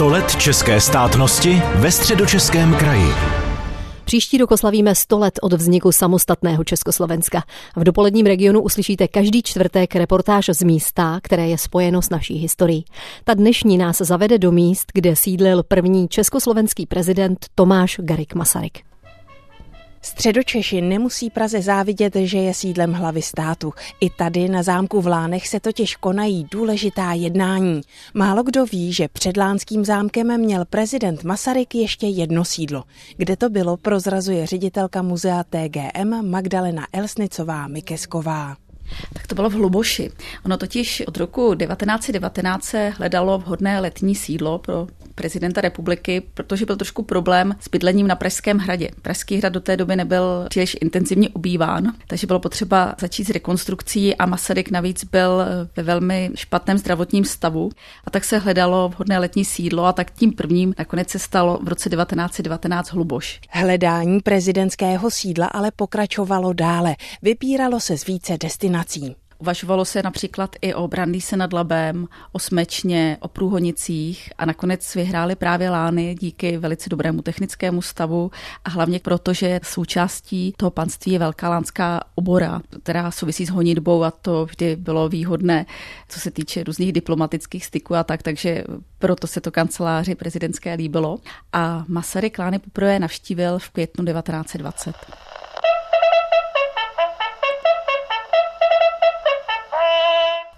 100 let české státnosti ve středočeském kraji. Příští rok oslavíme 100 let od vzniku samostatného Československa. V dopoledním regionu uslyšíte každý čtvrtek reportáž z místa, které je spojeno s naší historií. Ta dnešní nás zavede do míst, kde sídlil první československý prezident Tomáš Garik Masaryk. Středočeši nemusí Praze závidět, že je sídlem hlavy státu. I tady na zámku v Lánech se totiž konají důležitá jednání. Málo kdo ví, že před Lánským zámkem měl prezident Masaryk ještě jedno sídlo. Kde to bylo, prozrazuje ředitelka muzea TGM Magdalena Elsnicová Mikesková. Tak to bylo v Hluboši. Ono totiž od roku 1919 se hledalo vhodné letní sídlo pro prezidenta republiky, protože byl trošku problém s bydlením na Pražském hradě. Pražský hrad do té doby nebyl příliš intenzivně obýván, takže bylo potřeba začít s rekonstrukcí a Masaryk navíc byl ve velmi špatném zdravotním stavu a tak se hledalo vhodné letní sídlo a tak tím prvním nakonec se stalo v roce 1919 Hluboš. Hledání prezidentského sídla ale pokračovalo dále. Vypíralo se z více destinací. Uvažovalo se například i o Brandýse nad Labem, o Smečně, o Průhonicích a nakonec vyhrály právě Lány díky velice dobrému technickému stavu a hlavně proto, že součástí toho panství je velká lánská obora, která souvisí s honitbou a to vždy bylo výhodné, co se týče různých diplomatických styků a tak, takže proto se to kanceláři prezidentské líbilo. A Masaryk Lány poprvé navštívil v květnu 1920.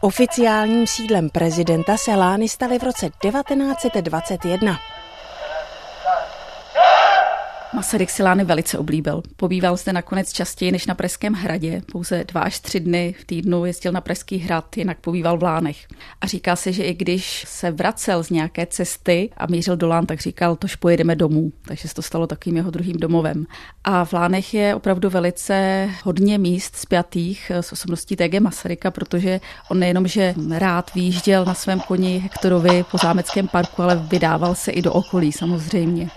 Oficiálním sídlem prezidenta se Lány staly v roce 1921. Masaryk si Lány velice oblíbil. Pobýval zde nakonec častěji než na Pražském hradě. Pouze dva až tři dny v týdnu jezdil na Pražský hrad, jinak pobýval v Lánech. A říká se, že i když se vracel z nějaké cesty a mířil do Lán, tak říkal, tož pojedeme domů. Takže se to stalo takovým jeho druhým domovem. A v Lánech je opravdu velice hodně míst spjatých s osobností TG Masaryka, protože on nejenom, že rád výjížděl na svém koni Hektorovi po zámeckém parku, ale vydával se i do okolí samozřejmě.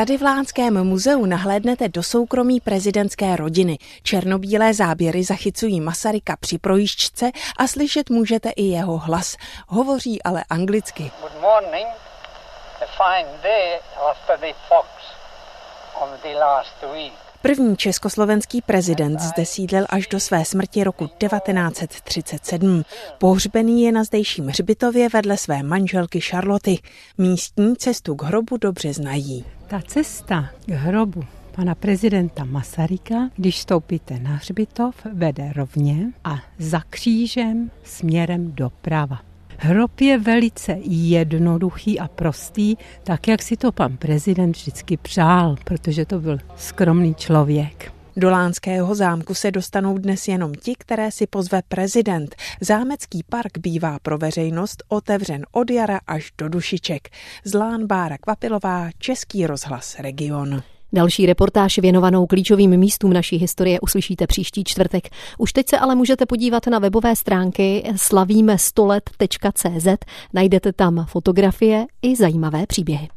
Tady v Lánském muzeu nahlédnete do soukromí prezidentské rodiny. Černobílé záběry zachycují Masaryka při projížďce a slyšet můžete i jeho hlas. Hovoří ale anglicky. Good morning. A fine day after the fox on the last week. První československý prezident zde sídlil až do své smrti roku 1937. Pohřbený je na zdejším hřbitově vedle své manželky Charloty. Místní cestu k hrobu dobře znají. Ta cesta k hrobu pana prezidenta Masaryka, když stoupíte na hřbitov, vede rovně a za křížem směrem doprava. Hrob je velice jednoduchý a prostý, tak jak si to pan prezident vždycky přál, protože to byl skromný člověk. Do Lánského zámku se dostanou dnes jenom ti, které si pozve prezident. Zámecký park bývá pro veřejnost otevřen od jara až do dušiček. Zlán Bára Kvapilová, Český rozhlas Region. Další reportáž věnovanou klíčovým místům naší historie uslyšíte příští čtvrtek. Už teď se ale můžete podívat na webové stránky slavíme 100let.cz. Najdete tam fotografie i zajímavé příběhy.